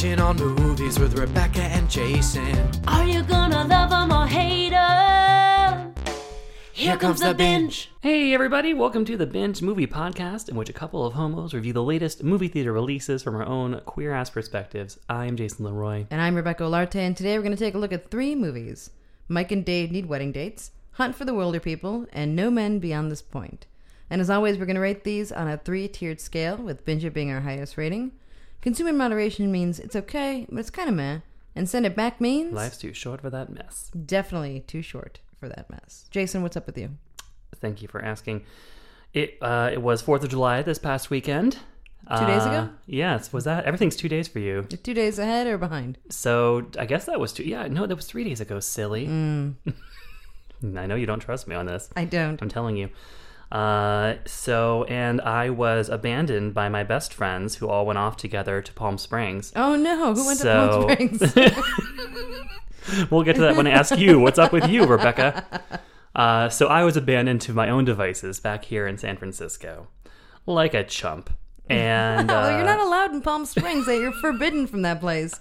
Binging on movies with Rebecca and Jason. Are you gonna love 'em or hate 'em? Here comes the binge. Hey, everybody, welcome to the Binge Movie Podcast, in which a couple of homos review the latest movie theater releases from our own queer ass perspectives. I'm Jason Leroy. And I'm Rebecca Olarte, and today we're going to take a look at three movies Mike and Dave Need Wedding Dates, Hunt for the Wilderpeople, and No Men Beyond This Point. And as always, we're going to rate these on a three tiered scale, with Binge being our highest rating. Consume in moderation means it's okay, but it's kind of meh. And send it back means Life's too short for that mess. definitely too short for that mess. Jason, what's up with you? Thank you for asking. It uh, it was Fourth of July this past weekend. Two days Uh, ago? Yes. Was that everything's two days for you? Two days ahead or behind? So I guess that was two. Yeah, no, that was three days ago. Silly. I know you don't trust me on this. I don't. I'm telling you. Uh, so, and I was abandoned by my best friends who all went off together to Palm Springs. Oh no, who went So- to Palm Springs? We'll get to that when I ask you. What's up with you, Rebecca? Uh, so I was abandoned to my own devices back here in San Francisco, like a chump. And well, you're uh, not allowed in Palm Springs. That You're forbidden from that place.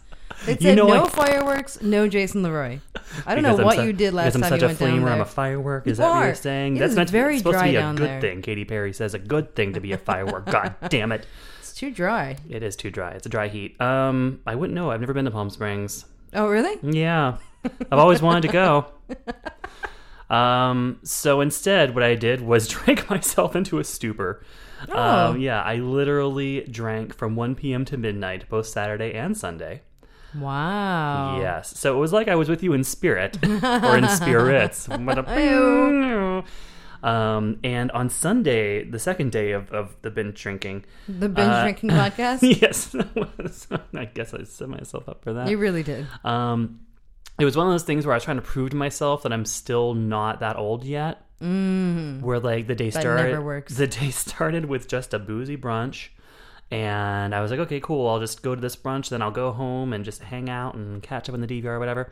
It You said know no I- fireworks, no Jason Leroy. I don't know I'm what su- you did last time I'm such you a went down flamer. there. I'm a firework. Is You that what you're saying? It That's is meant very it's supposed to dry be a down good there. thing. Katy Perry says a good thing to be a firework. God damn it. It's too dry. It is too dry. It's a dry heat. Um, I wouldn't know. I've never been to Palm Springs. Oh, really? Yeah, I've always wanted to go. Um, so instead, what I did was drink myself into a stupor. Oh. Um, yeah, I literally drank from 1 p.m. to midnight, both Saturday and Sunday. Wow. Yes, so it was like I was with you in spirit or in spirits. um, and on Sunday, the second day of, of the binge drinking, The binge Uh, drinking podcast. yes, was- I guess I set myself up for that. You really did. Um, it was one of those things where I was trying to prove to myself that I'm still not that old yet. Mm. Where like the day That started, never works. the day started with just a boozy brunch, and I was like, okay, cool. I'll just go to this brunch, then I'll go home and just hang out and catch up on the DVR or whatever.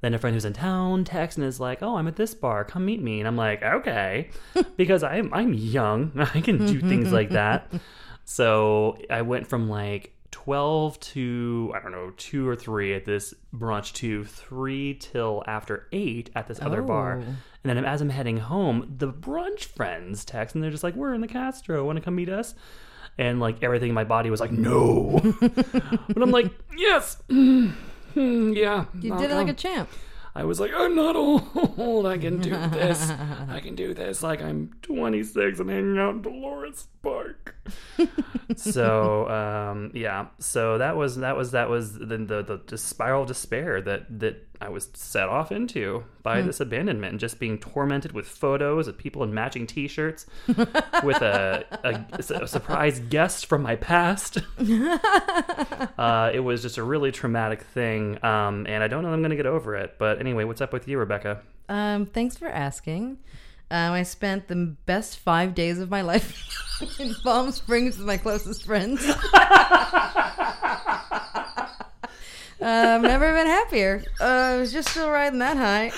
Then a friend who's in town texts and is like, "Oh, I'm at this bar. Come meet me." And I'm like, "Okay," because I'm I'm young. I can do things like that. So I went from like 12 to, I don't know, 2 or 3 at this brunch to 3 till after 8 at this other bar. Oh. And then as I'm heading home, the brunch friends text and they're just like, we're in the Castro. Want to come meet us? And like everything in my body was like, no. but I'm like, yes. Hmm, yeah. You did it like a champ. I was like, I'm not old. I can do this. I can do this like I'm 26 and hanging out in Dolores Park. so um, yeah, so that was that was that was the the, the, spiral of despair that that I was set off into by this abandonment and just being tormented with photos of people in matching T-shirts with a, a, a surprise guest from my past. uh, it was just a really traumatic thing, um, and I don't know if I'm going to get over it. But anyway, what's up with you, Rebecca? Um, thanks for asking. Um, I spent the best five days of my life in Palm Springs with my closest friends. I've never been happier. Uh, I was just still riding that high.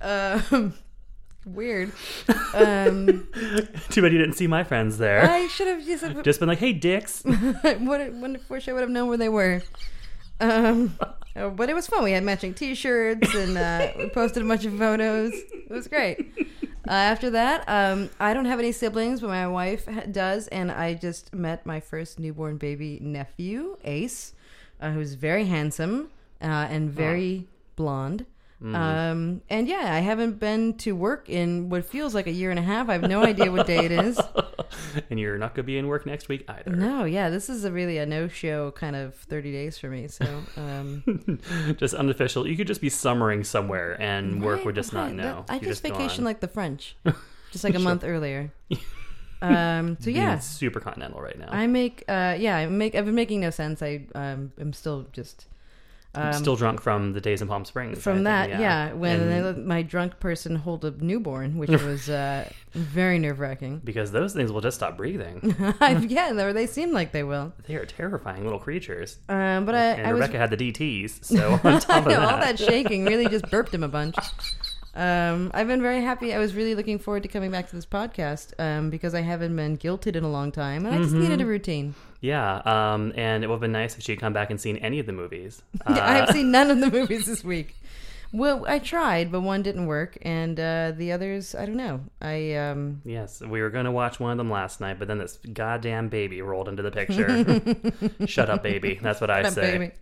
um, weird. Um, Too bad you didn't see my friends there. I should have just. Just been like, hey, dicks. what, what, wish I would have known where they were. Um, uh, but it was fun. We had matching T-shirts and uh, we posted a bunch of photos. It was great. Uh, after that, um, I don't have any siblings, but my wife ha- does, and I just met my first newborn baby nephew, Ace, uh, who's very handsome uh, and very blonde. Um, and yeah, I haven't been to work in what feels like a year and a half. I have no idea what day it is. and you're not going to be in work next week either. No, yeah, this is a really a no-show kind of 30 days for me. So, um, just unofficial. You could just be summering somewhere and work right, would just not right. know. I You're just gone. vacation like the French, just like a month earlier. Um, so Being yeah, super continental right now. I make, uh, yeah, I make. I've been making no sense. I, um, am still just. I'm Um, still drunk from the days in Palm Springs. From that, yeah, when And let my drunk person hold a newborn, which was uh, very nerve wracking. because those things will just stop breathing. yeah, or they seem like they will. they are terrifying little creatures. Um, but I, And I was Rebecca had the DTs, so on top of know that, all that shaking really just burped him a bunch. Um, I've been very happy. I was really looking forward to coming back to this podcast um, because I haven't been guilted in a long time, and I just needed a routine. Yeah, um, and it would have been nice if she'd come back and seen any of the movies. Uh, I have seen none of the movies this week. Well, I tried, but one didn't work, and uh, the others, I don't know. I um, Yes, we were going to watch one of them last night, but then this goddamn baby rolled into the picture. Shut up, baby. That's what I say. baby.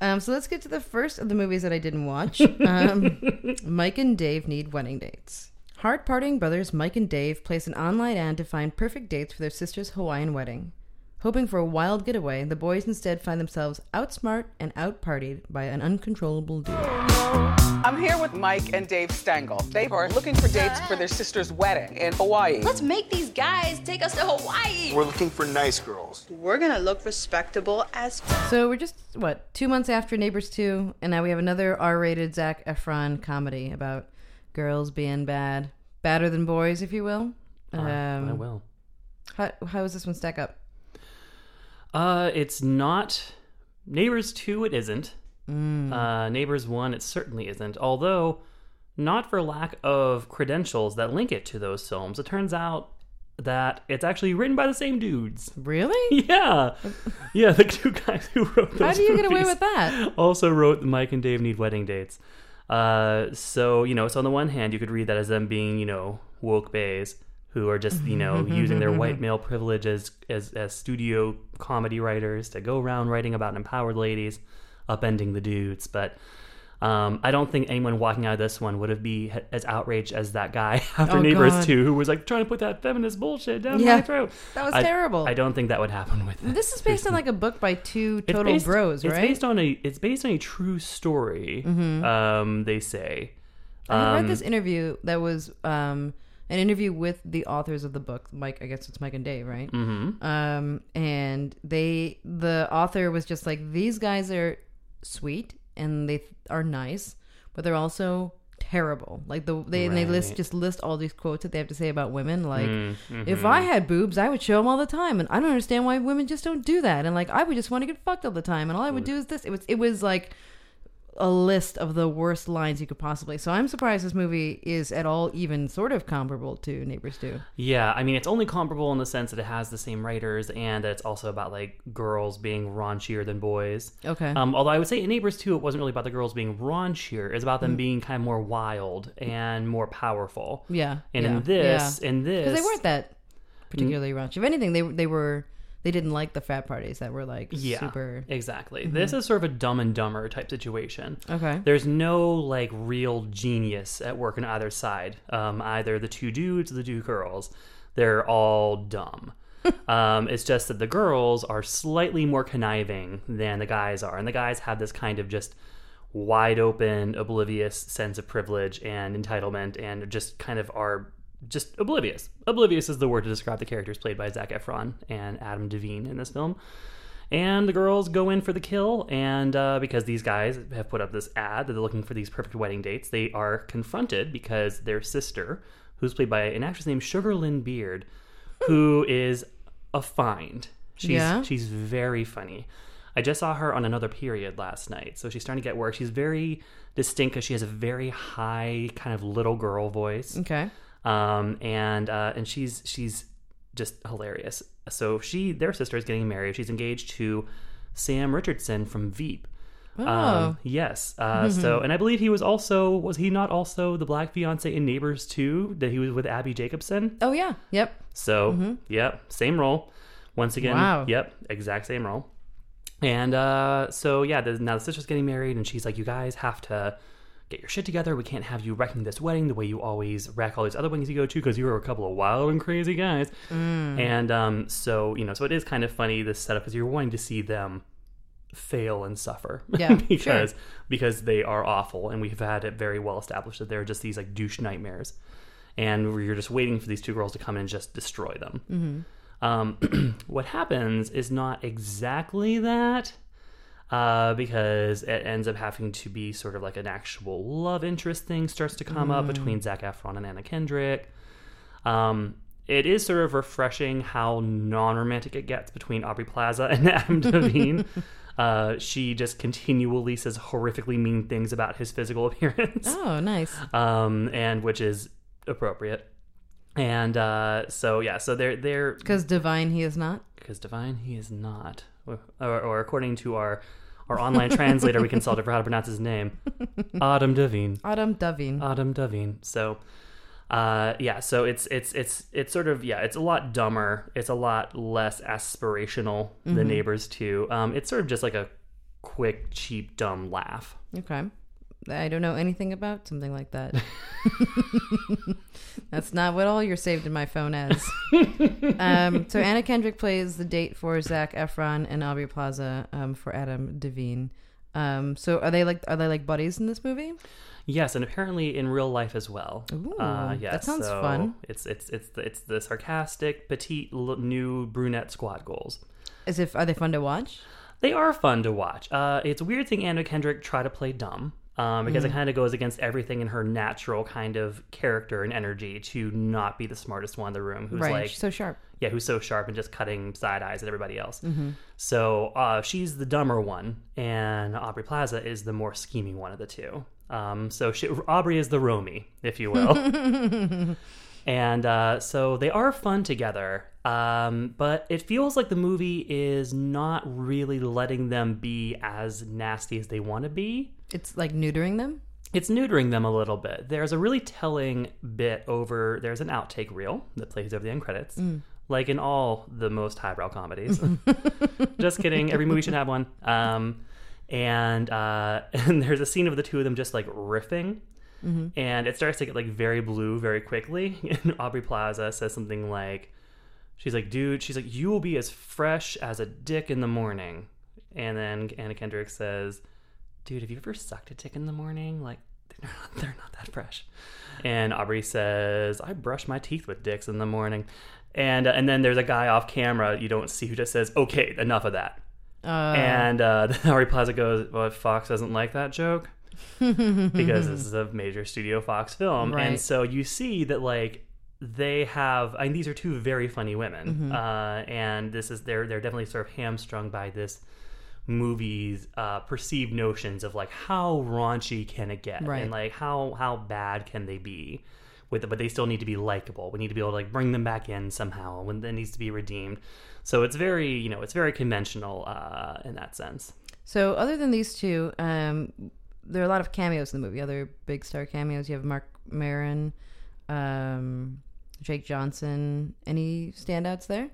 Um, so let's get to the first of the movies that I didn't watch. Um, Mike and Dave need wedding dates. Hard partying brothers Mike and Dave place an online ad to find perfect dates for their sister's Hawaiian wedding. Hoping for a wild getaway, the boys instead find themselves outsmart and outpartied by an uncontrollable dude. I'm here with Mike and Dave Stengel. They are looking for dates for their sister's wedding in Hawaii. Let's make these guys take us to Hawaii. We're looking for nice girls. We're gonna look respectable as So we're just what two months after Neighbors Two, and now we have another R-rated Zac Efron comedy about girls being bad, badder than boys, if you will. Um, I will. How, how does this one stack up? Uh, it's not Neighbors two. It isn't. Mm. Uh, Neighbors one. It certainly isn't. Although, not for lack of credentials that link it to those films. It turns out that it's actually written by the same dudes. Really? Yeah, yeah. The two guys who wrote those. How do you get away with that? Also wrote Mike and Dave need wedding dates. Uh, so you know, so on the one hand, you could read that as them being you know woke bays who are just you know using their white male privilege as, as as studio comedy writers to go around writing about empowered ladies, upending the dudes. But um, I don't think anyone walking out of this one would have be as outraged as that guy after Oh, Neighbors God. Two, who was like trying to put that feminist bullshit down Yeah. my throat. That was I- terrible. I don't think that would happen with it. This is based on like a book by two total based- bros, It's right? Mm-hmm. based on a it's based on a true story. Um, they say. I read Um, this interview that was um, an interview with the authors of the book. Mike, I guess it's Mike and Dave, right? Mm-hmm. Um, and they, the author was just like, these guys are sweet and they th- are nice, but they're also terrible. Like the they and they list just list all these quotes that they have to say about women. Like, Mm-hmm. if I had boobs, I would show them all the time, and I don't understand why women just don't do that. And like, I would just want to get fucked all the time, and all I would do is this. It was it was like a list of the worst lines you could possibly. So I'm surprised this movie is at all even sort of comparable to Neighbors 2. Yeah, I mean, it's only comparable in the sense that it has the same writers and that it's also about like girls being raunchier than boys. Okay. Um, although I would say in Neighbors 2, it wasn't really about the girls being raunchier. It's about them being kind of more wild and more powerful. yeah. And yeah, in this, in this, because they weren't that particularly raunchy. If anything, they they were they didn't like the frat parties that were like yeah, super. exactly. This is sort of a dumb and dumber type situation. Okay. There's no like real genius at work on either side. Um, either the two dudes or the two girls. They're all dumb. um, it's just that the girls are slightly more conniving than the guys are, and the guys have this kind of just wide open, oblivious sense of privilege and entitlement, and just kind of are just oblivious. Oblivious is the word to describe the characters played by Zac Efron and Adam Devine in this film. And the girls go in for the kill, and uh, because these guys have put up this ad that they're looking for these perfect wedding dates, they are confronted because their sister, who's played by an actress named Sugar Lyn Beard, who is a find. She's Yeah? she's very funny. I just saw her on another period last night, so she's starting to get work. She's very distinct because she has a very high kind of little girl voice Okay. Um, and uh, and she's she's just hilarious. So she their sister is getting married. She's engaged to Sam Richardson from Veep. Oh. Um, yes. Uh, So and I believe he was also was he not also the black fiance in Neighbors too? That he was with Abbi Jacobson. oh yeah. Yep. So yep, same role. Once again, Wow. yep, exact same role. And uh, so yeah, the, now the sister's getting married, and she's like, "You guys have to get your shit together. We can't have you wrecking this wedding the way you always wreck all these other weddings you go to because you were a couple of wild and crazy guys." And um, so you know, so it is kind of funny this setup because you're wanting to see them fail and suffer Yeah, because sure. because they are awful, and we've had it very well established that they're just these like douche nightmares and you're just waiting for these two girls to come in and just destroy them. Um, what happens is not exactly that, uh, because it ends up having to be sort of like an actual love interest thing starts to come up between Zac Efron and Anna Kendrick. Um, it is sort of refreshing how non-romantic it gets between Aubrey Plaza and Adam Devine. Uh, she just continually says horrifically mean things about his physical appearance, Oh, nice. um, and which is appropriate. And uh, so yeah, so they're they're Because divine he is not. because divine he is not, or, or, or according to our our online translator we consulted for how to pronounce his name, Adam Devine. Autumn Devine. Adam Devine. So, uh, yeah. So it's it's it's it's sort of yeah. It's a lot dumber. It's a lot less aspirational than Neighbors Two. Um, it's sort of just like a quick, cheap, dumb laugh. Okay. I don't know anything about something like that. That's not what all you're saved in my phone as. um, so Anna Kendrick plays the date for Zac Efron and Aubrey Plaza um, for Adam Devine. Um, so are they like are they like buddies in this movie? Yes, and apparently in real life as well. Ooh, uh, that sounds so fun. It's it's it's the, it's the sarcastic, petite, l- new brunette squad goals. As if are they fun to watch? They are fun to watch. Uh, it's a weird thing Anna Kendrick try to play dumb um, because Mm. it kind of goes against everything in her natural kind of character and energy to not be the smartest one in the room. Who's right. like, She's so sharp. yeah, who's so sharp and just cutting side eyes at everybody else. Mm-hmm. So uh, she's the dumber one, and Aubrey Plaza is the more scheming one of the two. Um, so she, Aubrey is the Romy, if you will. and uh, so they are fun together, um, but it feels like the movie is not really letting them be as nasty as they want to be It's like neutering them. it's neutering them a little bit. There's a really telling bit over. There's an outtake reel that plays over the end credits, like in all the most highbrow comedies. just kidding. Every movie should have one. Um, and uh, and there's a scene of the two of them just like riffing. And it starts to get like very blue very quickly. And Aubrey Plaza says something like, She's like, dude, she's like, you will be as fresh as a dick in the morning. And then Anna Kendrick says, dude, have you ever sucked a dick in the morning? Like, they're not, they're not that fresh. And Aubrey says, I brush my teeth with dicks in the morning. And, uh, and then there's a guy off camera you don't see who just says, okay, enough of that. Uh, and uh, then Aubrey Plaza goes, well, Fox doesn't like that joke because this is a major studio Fox film. Right. And so you see that, like, they have I mean these are two very funny women uh, and this is they're they're definitely sort of hamstrung by this movie's uh, perceived notions of like how raunchy can it get Right. and like how how bad can they be with but they still need to be likable we need to be able to like bring them back in somehow when that needs to be redeemed so it's very you know it's very conventional uh, in that sense So, other than these two, um, there are a lot of cameos in the movie. Other big star cameos. You have Mark Maron, um, Jake Johnson. Any standouts there?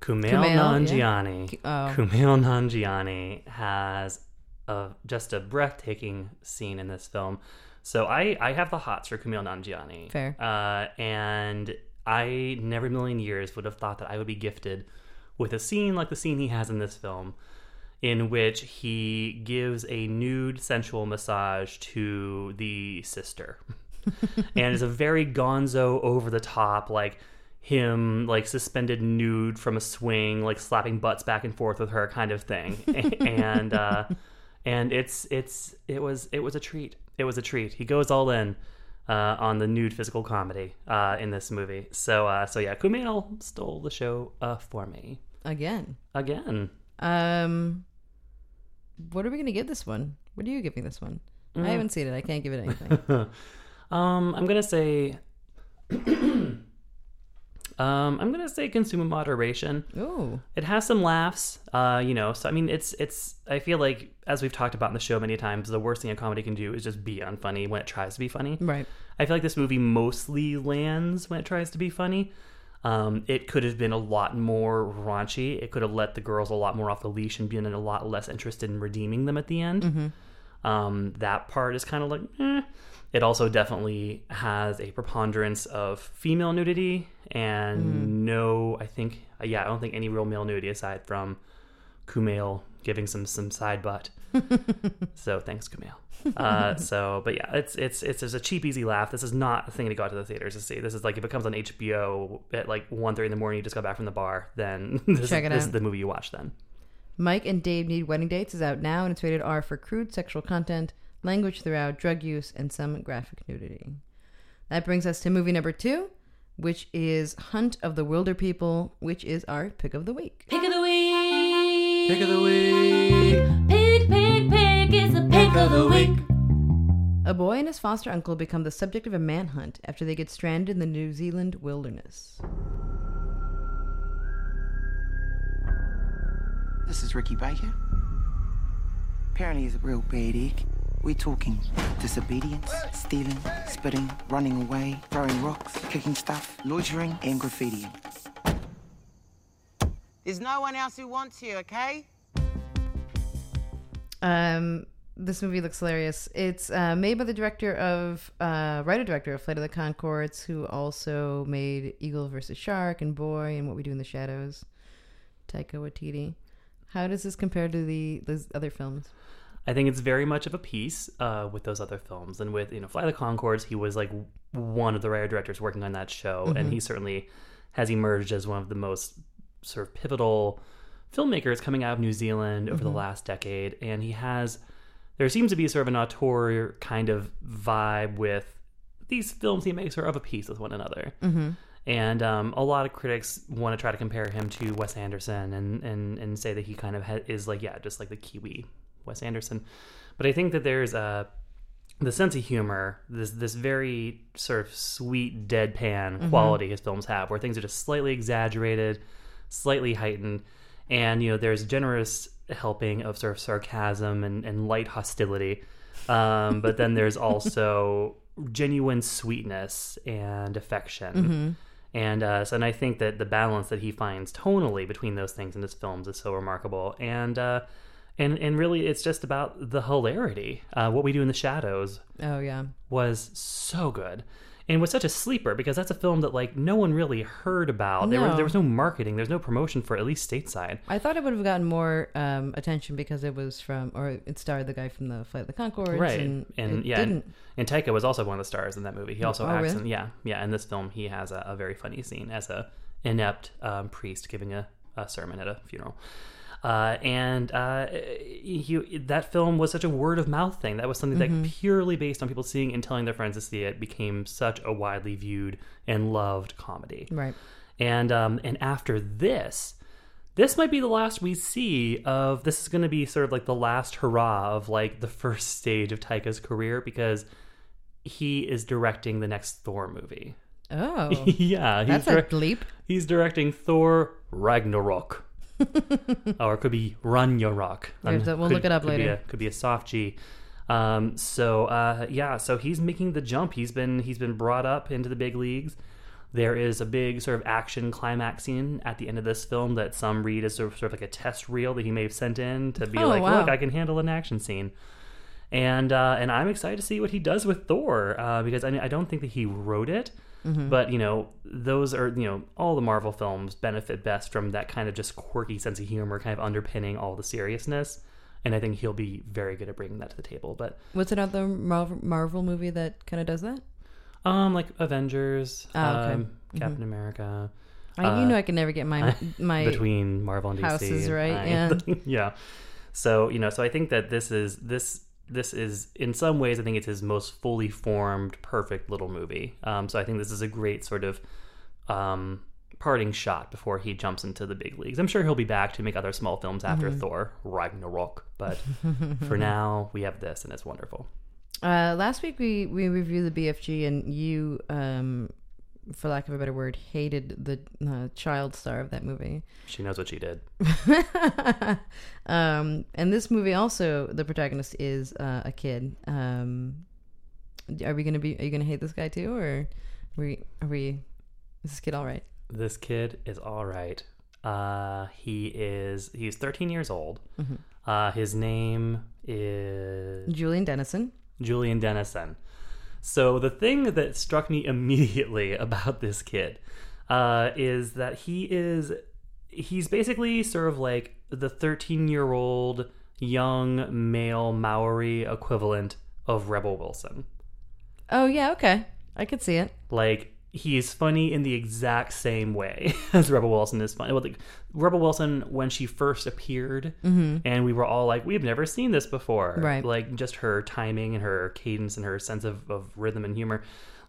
Kumail, Kumail, Nanjiani. Oh. Kumail Nanjiani has a, just a breathtaking scene in this film. So I, I have the hots for Kumail Nanjiani. Fair. Uh, and I never in a million years would have thought that I would be gifted with a scene like the scene he has in this film, in which he gives a nude sensual massage to the sister. and it's a very gonzo over the top like him like suspended nude from a swing like slapping butts back and forth with her kind of thing and uh and it's it's it was it was a treat it was a treat he goes all in uh, on the nude physical comedy uh, in this movie so uh, so yeah Kumail stole the show uh, for me Again. again Um, what are we going to give this one? What are you giving this one? I haven't seen it. I can't give it anything. um I'm gonna say um I'm gonna say consume in moderation Ooh. it has some laughs uh you know so i mean it's it's i feel like as we've talked about in the show many times the worst thing a comedy can do is just be unfunny when it tries to be funny Right. i feel like this movie mostly lands when it tries to be funny um, it could have been a lot more raunchy. It could have let the girls a lot more off the leash and been a lot less interested in redeeming them at the end. Um, that part is kind of like, eh. It also definitely has a preponderance of female nudity and no, I think, yeah, I don't think any real male nudity aside from Kumail giving some some side butt. so thanks, Kumail. Uh, so, but yeah, it's it's it's just a cheap, easy laugh. This is not a thing to go out to the theaters to see. This is like if it comes on HBO at like one thirty in the morning, you just got back from the bar, then this, Check is, it this out. is the movie you watch then. Mike and Dave Need Wedding Dates is out now and it's rated R for crude sexual content, language throughout, drug use, and some graphic nudity. That brings us to movie number two, which is Hunt of the Wilderpeople, which is our pick of the week. Pick of the week. week. Pick of the week. Pick, pick, pick. It's the pick of the week. A boy and his foster uncle become the subject of a manhunt after they get stranded in the New Zealand wilderness. This is Ricky Baker. Apparently he's a real bad egg. We're talking disobedience, stealing, spitting, running away, throwing rocks, kicking stuff, loitering, and graffitiing. There's no one else who wants you, okay? Um, this movie looks hilarious. It's uh, made by the director of, uh, writer director of Flight of the Conchords, who also made Eagle versus Shark and Boy and What We Do in the Shadows. Taika Waititi. How does this compare to the those other films? I think it's very much of a piece uh, with those other films, and with you know Fly the Conchords, he was like one of the writer directors working on that show, and he certainly has emerged as one of the most sort of pivotal filmmakers coming out of New Zealand over the last decade, and he has there seems to be sort of an auteur kind of vibe with these films he makes are of a piece with one another. And um, a lot of critics want to try to compare him to Wes Anderson and, and, and say that he kind of ha- is like, yeah, just like the Kiwi Wes Anderson. But I think that there's a the sense of humor, this this very sort of sweet deadpan quality his films have, where things are just slightly exaggerated, slightly heightened, and you know there's generous helping of sort of sarcasm and, and light hostility, um, but then there's also genuine sweetness and affection. And uh, so, and I think that the balance that he finds tonally between those things in his films is so remarkable. And uh, and and really, it's just about the hilarity. Uh, what we do in the shadows Oh yeah, was so good, and was such a sleeper because that's a film that like no one really heard about. There was No. there was no marketing, there's no promotion for at least stateside. I thought it would have gotten more um, attention because it was from, or it starred the guy from the Flight of the Conchords, right And, and yeah and, didn't. and taika was also one of the stars in that movie he also Oh, acts really? in yeah yeah in this film he has a, a very funny scene as a inept um, priest giving a, a sermon at a funeral uh, and uh, he, that film was such a word of mouth thing. That was something Mm-hmm. that purely based on people seeing and telling their friends to see it became such a widely viewed and loved comedy. Right. And um, and after this, this might be the last we see of this is going to be sort of like the last hurrah of like the first stage of Taika's career because he is directing the next Thor movie. Oh, yeah, he's that's a leap. He's directing Thor Ragnarok. or it could be Ragnarok. We have to- we'll Could- look it up could Be later. a, could be a soft G. Um, so uh, yeah, so he's making the jump. He's been he's been brought up into the big leagues. There is a big sort of action climax scene at the end of this film that some read as sort of, sort of like a test reel that he may have sent in to be Oh, like, wow. look, I can handle an action scene. And uh, and I'm excited to see what he does with Thor uh, because I mean I don't think that he wrote it, Mm-hmm. but you know those are you know all the Marvel films benefit best from that kind of just quirky sense of humor kind of underpinning all the seriousness, and I think he'll be very good at bringing that to the table. But What's another Marvel, Marvel movie that kind of does that? um, like Avengers, Oh, okay. um, Captain America, I, you know, I can never get my my between Marvel and DC, houses right, I- yeah. yeah. So you know, so I think that this is this this is in some ways I think it's his most fully formed, perfect little movie. Um, so I think this is a great sort of um, parting shot before he jumps into the big leagues. I'm sure he'll be back to make other small films after Mm-hmm. Thor Ragnarok, but for now we have this and it's wonderful. Uh, last week we we reviewed the BFG and you, um, for lack of a better word, hated the uh, child star of that movie. She knows what she did. um, and this movie also, the protagonist is uh, a kid. Um, are we gonna be? Are you gonna hate this guy too, or are we? Are we? Is this kid all right? this kid is all right. Uh, he is he's 13 years old. Mm-hmm. Uh, his name is Julian Dennison. Julian Dennison. So the thing that struck me immediately about this kid uh, is that he is he's basically sort of like the 13 year old young male Maori equivalent of Rebel Wilson. Oh yeah, okay, I could see it. Like he's funny in the exact same way as Rebel Wilson is funny. Well, like, Rebel Wilson when she first appeared, mm-hmm. and we were all like, "We've never seen this before." Right. Like just her timing and her cadence and her sense of, of rhythm and humor.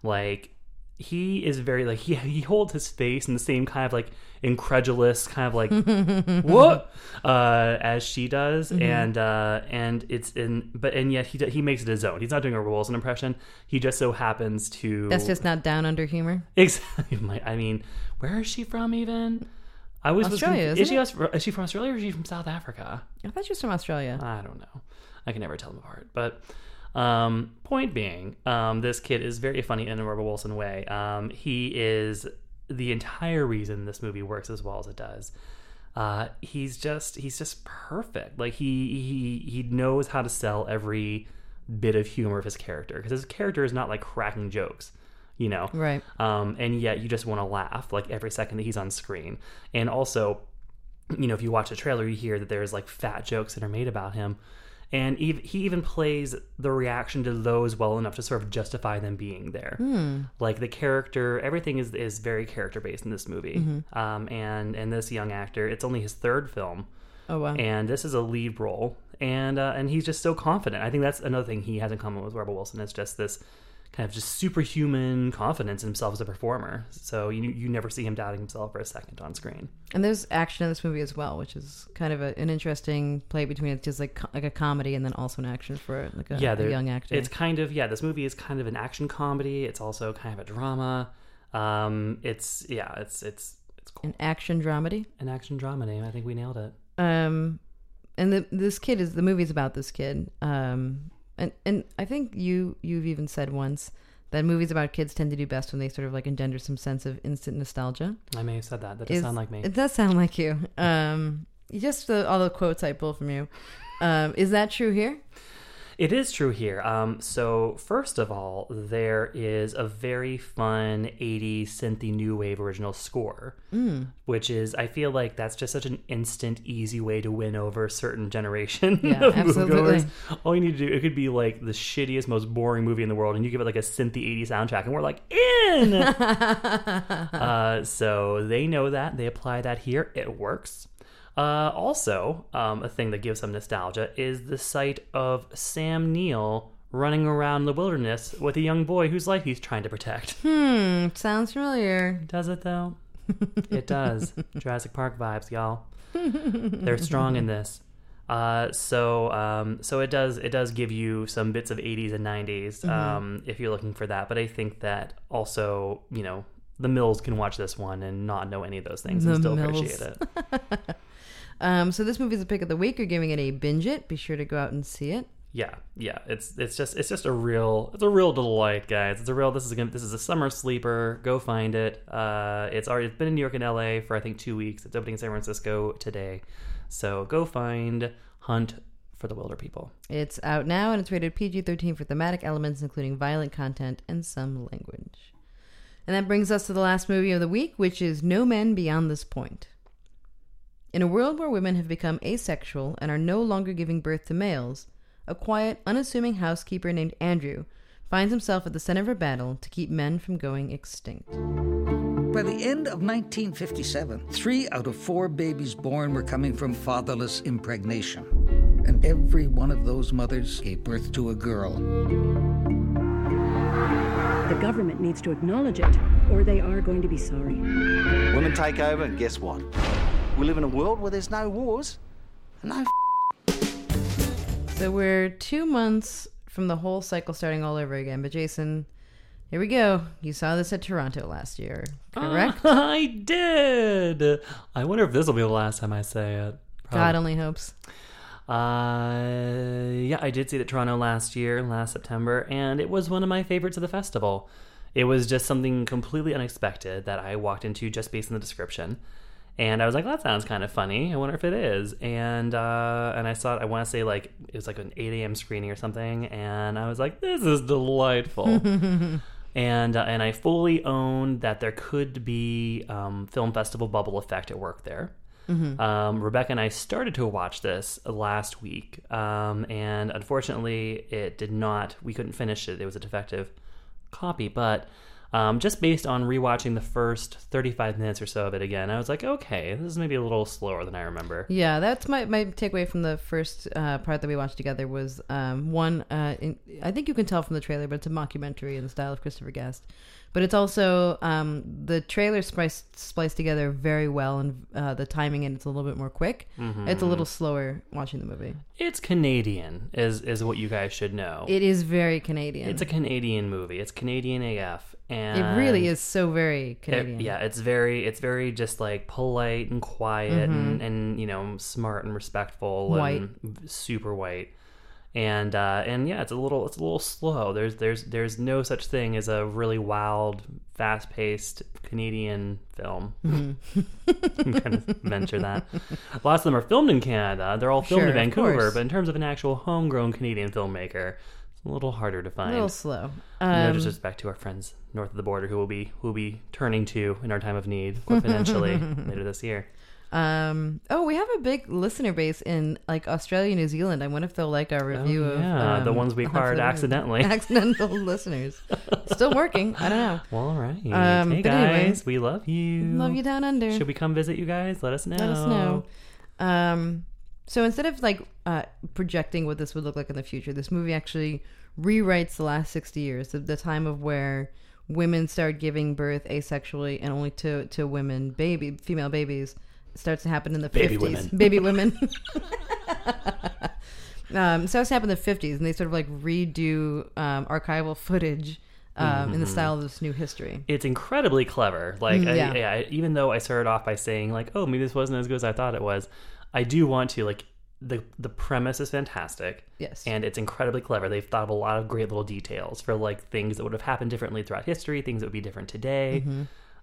Like he is very like he he holds his face in the same kind of like incredulous kind of like what uh as she does Mm-hmm. and uh and it's in but and yet he he makes it his own he's not doing a Wilson impression he just so happens to That's just not down under humor. exactly i mean where is she from even i was was Australia, isn't is she? Is she from australia or is she from south africa I thought she was from Australia. I don't know. I can never tell them apart. But um, point being, um, this kid is very funny in a Rebel Wilson way. Um, he is the entire reason this movie works as well as it does. Uh, he's just he's just perfect. Like he he he knows how to sell every bit of humor of his character because his character is not like cracking jokes, you know. Right. Um, and yet you just want to laugh like every second that he's on screen. And also, you know, if you watch the trailer, you hear that there's like fat jokes that are made about him. And he even plays the reaction to those well enough to sort of justify them being there. Like the character, everything is is very character based in this movie. Um, and and this young actor, it's only his third film, Oh wow. and this is a lead role, and uh, and he's just so confident. I think that's another thing he has in common with Rebel Wilson. It's just this kind of just superhuman confidence in himself as a performer. So you you never see him doubting himself for a second on screen. And there's action in this movie as well, which is kind of a, an interesting play between it's just like like a comedy and then also an action for like a, yeah, a young actor. It's kind of yeah. This movie is kind of an action comedy. It's also kind of a drama. Um, it's yeah, it's it's it's cool. an action dramedy. an action drama name. I think we nailed it. Um, and the, this kid is the movie's about this kid. Um, and and I think you you've even said once that movies about kids tend to do best when they sort of like engender some sense of instant nostalgia. I may have said that. That does Is- sound like me. It does sound like you. Um, just the, all the quotes I pull from you. Um, is that true here? It is true here. Um, so first of all, there is a very fun 80s synthy new wave original score, which is I feel like that's just such an instant, easy way to win over a certain generation Yeah, of absolutely. moviegoers. All you need to do, it could be like the shittiest, most boring movie in the world, and you give it like a synthy 80s soundtrack, and we're like in. uh, so they know that they apply that here. It works. Uh, also, um, a thing that gives some nostalgia is the sight of Sam Neill running around the wilderness with a young boy whose life he's trying to protect. Hmm, sounds familiar. Does it though? it does. Jurassic Park vibes, y'all. They're strong in this. Uh, so um, so it does it does give you some bits of 80s and 90s um, if you're looking for that. But I think that also you know the Mills can watch this one and not know any of those things The and still Mills. appreciate it. Um, so this movie's a pick of the week. You're giving it a binge it. Be sure to go out and see it. Yeah, yeah. It's it's just it's just a real it's a real delight, guys. It's a real this is gonna, this is a summer sleeper. Go find it. Uh, it's already it's been in New York and L.A. for I think two weeks. It's opening in San Francisco today. So go find Hunt for the Wilderpeople. It's out now and it's rated PG-13 for thematic elements including violent content and some language. And that brings us to the last movie of the week, which is No Men Beyond This Point. In a world where women have become asexual and are no longer giving birth to males, a quiet, unassuming housekeeper named Andrew finds himself at the center of a battle to keep men from going extinct. By the end of 1957, three out of four babies born were coming from fatherless impregnation. And every one of those mothers gave birth to a girl. The government needs to acknowledge it, or they are going to be sorry. Women take over, and guess what? We live in a world where there's no wars and no So we're two months from the whole cycle starting all over again. But Jason, here we go. You saw this at Toronto last year, correct? I did. I wonder if this will be the last time I say it. God only hopes. Uh, yeah, I did see it at Toronto last year, last September, and it was one of my favorites of the festival. It was just something completely unexpected that I walked into just based on the description. And I was like, that sounds kind of funny. I wonder if it is. And uh, and I saw it, I want to say like it was like an 8 a.m. screening or something. And I was like, this is delightful. and uh, and I fully owned that there could be um, film festival bubble effect at work there. Um, Rebecca and I started to watch this last week, um, and unfortunately, it did not. We couldn't finish it. It was a defective copy, but. Um, just based on rewatching the first 35 minutes or so of it again, I was like, okay, this is maybe a little slower than I remember. Yeah, that's my, my takeaway from the first uh, part that we watched together was um, one. Uh, in, I think you can tell from the trailer, but it's a mockumentary in the style of Christopher Guest. But it's also um, the trailer spliced spliced together very well, and uh, the timing and it's a little bit more quick. Mhm. It's a little slower watching the movie. It's Canadian, is is what you guys should know. It is very Canadian. It's a Canadian movie. It's Canadian AF, and It really is so very it- Canadian. yeah, it's very, it's very just like polite and quiet and, Mhm. and you know smart and respectful White. and super white. And uh, and yeah, it's a little it's a little slow. There's there's there's no such thing as a really wild, fast paced Canadian film. Mhm. kind of venture that. Lots of them are filmed in Canada. They're all filmed Sure, in Vancouver, but in terms of an actual homegrown Canadian filmmaker, it's a little harder to find. A little slow. no Um, disrespect to our friends north of the border who will be who will be turning to in our time of need or financially later this year. Um, oh, we have a big listener base in like Australia, New Zealand. I wonder if they'll like our review of Oh, yeah, the um, ones we acquired accidentally. accidental listeners. Still working. I don't know. Well, all right. Um, hey guys, anyway, we love you. Love you down under. Should we come visit you guys? Let us know. Let us know. Um, so instead of like uh, projecting what this would look like in the future, this movie actually rewrites the last sixty years, the, the time of where women started giving birth asexually and only to to women, baby female babies. Starts to happen in the Baby fifties. women. Baby women. um, starts to happen in the fifties, and they sort of like redo um, archival footage um, in the Mhm. style of this new history. It's incredibly clever. Like, Mm, I, yeah. yeah, I- even though I started off by saying like, "Oh, maybe this wasn't as good as I thought it was," I do want to like the the premise is fantastic. Yes. and it's incredibly clever. They've thought of a lot of great little details for like things that would have happened differently throughout history, things that would be different today.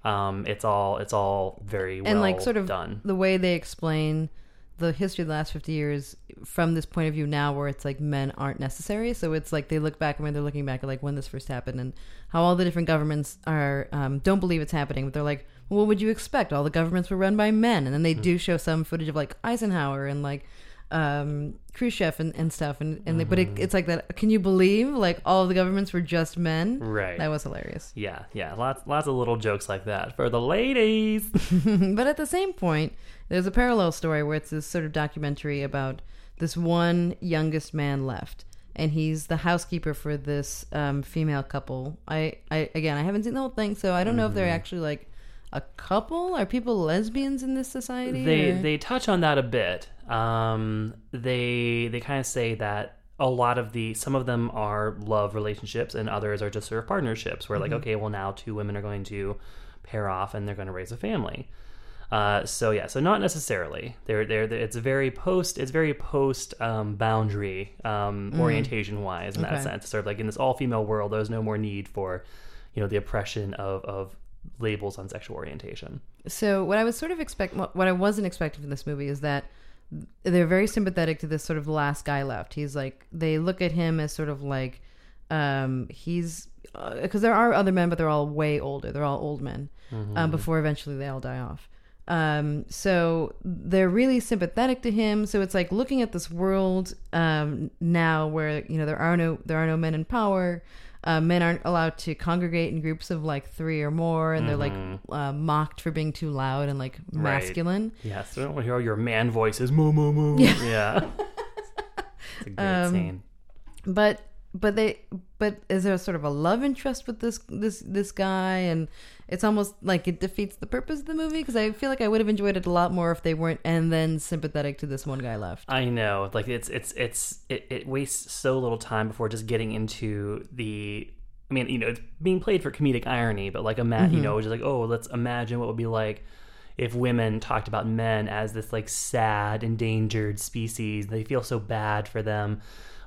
Um, it's all it's all very well and like sort of done. the way they explain the history of the last 50 years from this point of view now where it's like men aren't necessary. So it's like they look back and when they're looking back at like when this first happened and how all the different governments are um, don't believe it's happening but they're like well, what would you expect? All the governments were run by men. And then they do show some footage of like eisenhower and like um khrushchev and, and stuff and, and they, but it, it's like that can you believe like all of the governments were just men Right. that was hilarious Yeah, yeah, lots lots of little jokes like that for the ladies. but at the same point, there's a parallel story where it's this sort of documentary about this one youngest man left, and he's the housekeeper for this um, female couple. I, I again, I haven't seen the whole thing, so I don't know if they're Mhm. actually like a couple. Are people lesbians in this society? they or- they touch on that a bit. Um, they they kind of say that a lot of the some of them are love relationships and others are just sort of partnerships where like Mhm. okay well now two women are going to pair off and they're going to raise a family. Uh, so yeah, so not necessarily. They're, they're, it's very post. It's very post um, boundary um, Mm. orientation wise in that sense. Sort of like in this all female world, there's no more need for, you know, the oppression of, of labels on sexual orientation. So what I was sort of expect, what what I wasn't expecting from this movie is that they're very sympathetic to this sort of last guy left. He's like they look at him as sort of like um, he's because there are other men, but they're all way older. They're all old men um, Mhm. before eventually they all die off. Um, so they're really sympathetic to him. So it's like looking at this world um, now where you know there are no there are no men in power. Uh, men aren't allowed to congregate in groups of like three or more, and they're like Mhm. uh, mocked for being too loud and like Right. masculine. Yes, they don't want to hear all your man voices. Moo moo moo. Yeah. Yeah. it's a great Um, scene. But but they but is there sort of a love interest with this this this guy and it's almost like it defeats the purpose of the movie because I feel like I would have enjoyed it a lot more if they weren't and then sympathetic to this one guy left. I know, like it's it's it's it, it wastes so little time before just getting into the. I mean, you know, it's being played for comedic irony, but like, a ima- you Mhm. know, just like, oh, let's imagine what would be like if women talked about men as this like sad, endangered species. They feel so bad for them,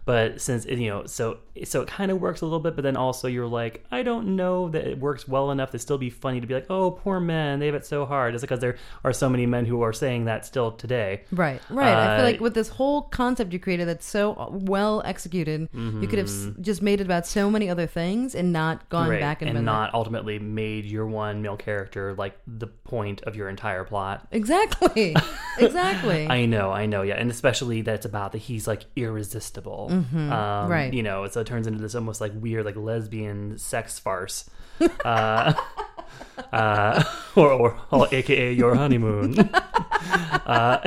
but since you know, so so it kind of works a little bit, but then also you're like, I don't know that it works well enough to still be funny to be like, oh, poor men, they have it so hard, just because there are so many men who are saying that still today. Right, right. I feel Uh, like with this whole concept you created that's so well executed, you could have Mhm. just made it about so many other things and not gone Right, back and, and not ultimately made your one male character like the point of your entire plot. exactly, exactly. I know, I know, yeah, and especially that it's about that he's like irresistible, Mhm, um, right. You know, so it turns into this almost like weird, like lesbian sex farce, uh, uh, or, or, or AKA your honeymoon. uh,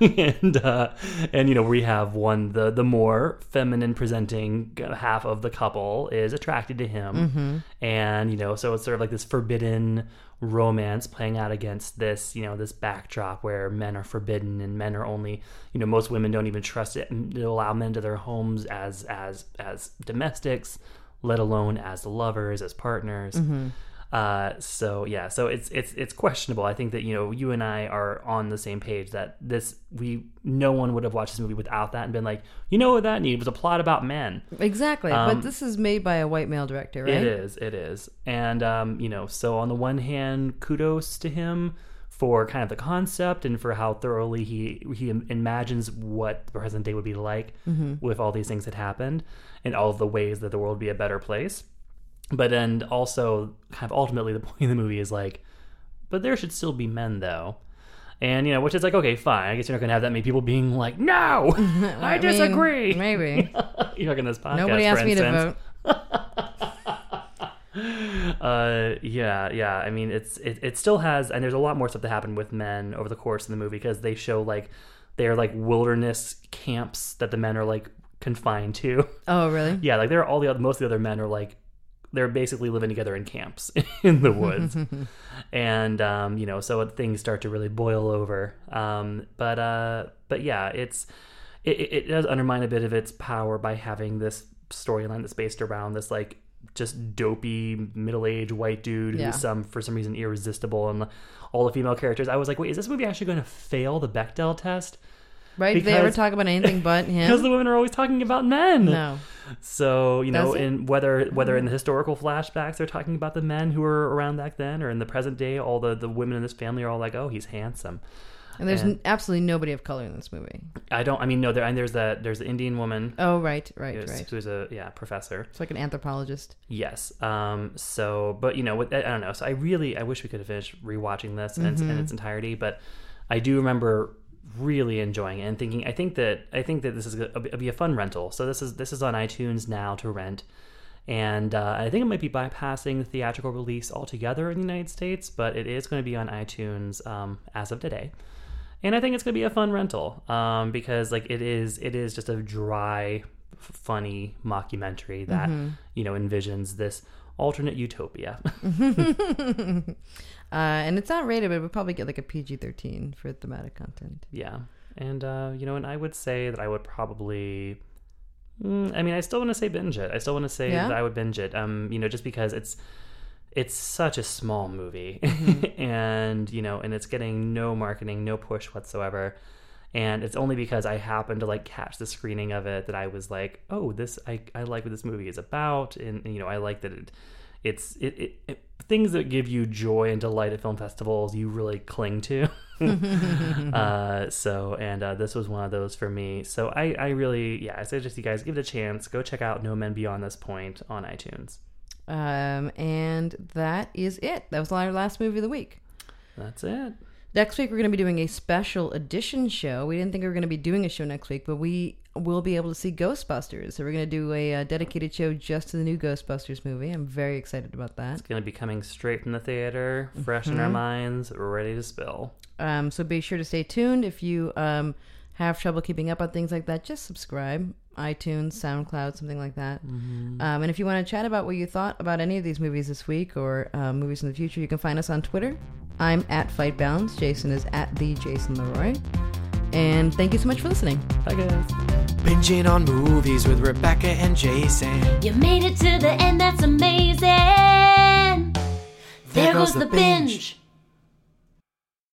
and uh, and you know we have one the the more feminine presenting half of the couple is attracted to him, Mhm. and you know so it's sort of like this forbidden romance playing out against this you know this backdrop where men are forbidden and men are only you know most women don't even trust it and allow men to their homes as as as domestics, let alone as lovers as partners. Mhm. Uh, so yeah, so it's it's it's questionable. I think that you know you and I are on the same page that this we no one would have watched this movie without that and been like, you know what that needed was a plot about men. Exactly. Um, but this is made by a white male director, right? It is, it is, and um, you know, so on the one hand, kudos to him for kind of the concept and for how thoroughly he he imagines what the present day would be like Mhm. with all these things that happened and all the ways that the world would be a better place. But then also, kind of ultimately, the point of the movie is like, but there should still be men though. And you know, which is like, okay, fine. I guess you're not gonna have that many people being like, "No, I, mean, disagree." maybe. you're not gonna this podcast. Nobody asked me to vote. uh yeah yeah i mean it's it, it still has and there's a lot more stuff that happened with men over the course of the movie because they show like they're like wilderness camps that the men are like confined to Oh, really? yeah like they're all the other most of the other men are like they're basically living together in camps in the woods. And um you know so things start to really boil over. Um but uh but yeah it's it, it does undermine a bit of its power by having this storyline that's based around this like just dopey middle-aged white dude Yeah. who's some for some reason irresistible and all the female characters. I was like wait is this movie actually going to fail the bechdel test Right? Did they ever talk about anything but him? because the women are always talking about men No. so you know in whether whether in the historical flashbacks they're talking about the men who were around back then or in the present day all the the women in this family are all like oh he's handsome And there's And- absolutely nobody of color in this movie. I don't. I mean, no. There and there's that. There's the Indian woman. Oh, right, right, who's, right. Who's a yeah professor. It's like an anthropologist. Yes. Um. So, but you know, with, I don't know. So I really, I wish we could have finished rewatching this in, its- in Mhm. its entirety, but I do remember really enjoying it and thinking. I think that I think that this is gonna be a fun rental. So this is this is on iTunes now to rent. And uh, I think it might be bypassing the theatrical release altogether in the United States, but it is going to be on iTunes um, as of today and I think it's gonna be a fun rental um, because like it is it is just a dry, f- funny mockumentary that Mhm. you know envisions this alternate utopia. uh, and it's not rated, but it would probably get like a PG 13 for thematic content. yeah, and uh, you know, and I would say that I would probably. Mm, I mean, I still want to say binge it. I still want to say Yeah? that I would binge it. Um, you know, just because it's it's such a small movie, Mm-hmm. and you know, and it's getting no marketing, no push whatsoever. And it's only because I happened to like catch the screening of it that I was like, oh, this I, I like what this movie is about, and, you know, I like that it it's it, it, it things that give you joy and delight at film festivals you really cling to. uh, so and uh, this was one of those for me. So I I really yeah I suggest you guys give it a chance. Go check out No Men Beyond This Point on iTunes. Um, and that is it. That was our last movie of the week. That's it. Next week, we're going to be doing a special edition show. We didn't think we were going to be doing a show next week, but we will be able to see Ghostbusters. So we're going to do a, uh dedicated show just to the new Ghostbusters movie. I'm very excited about that. It's gonna be coming straight from the theater, fresh in our Mhm. minds, ready to spill. Um, so be sure to stay tuned. If you um, have trouble keeping up on things like that, just subscribe. iTunes, SoundCloud, something like that. Mhm. Um, and if you want to chat about what you thought about any of these movies this week or uh, movies in the future, you can find us on Twitter. I'm at Fight Balance. Jason is at the Jason Leroy. And thank you so much for listening. Bye, guys. Binging on movies with Rebecca and Jason. You made it to the end, that's amazing. There, goes, the binge.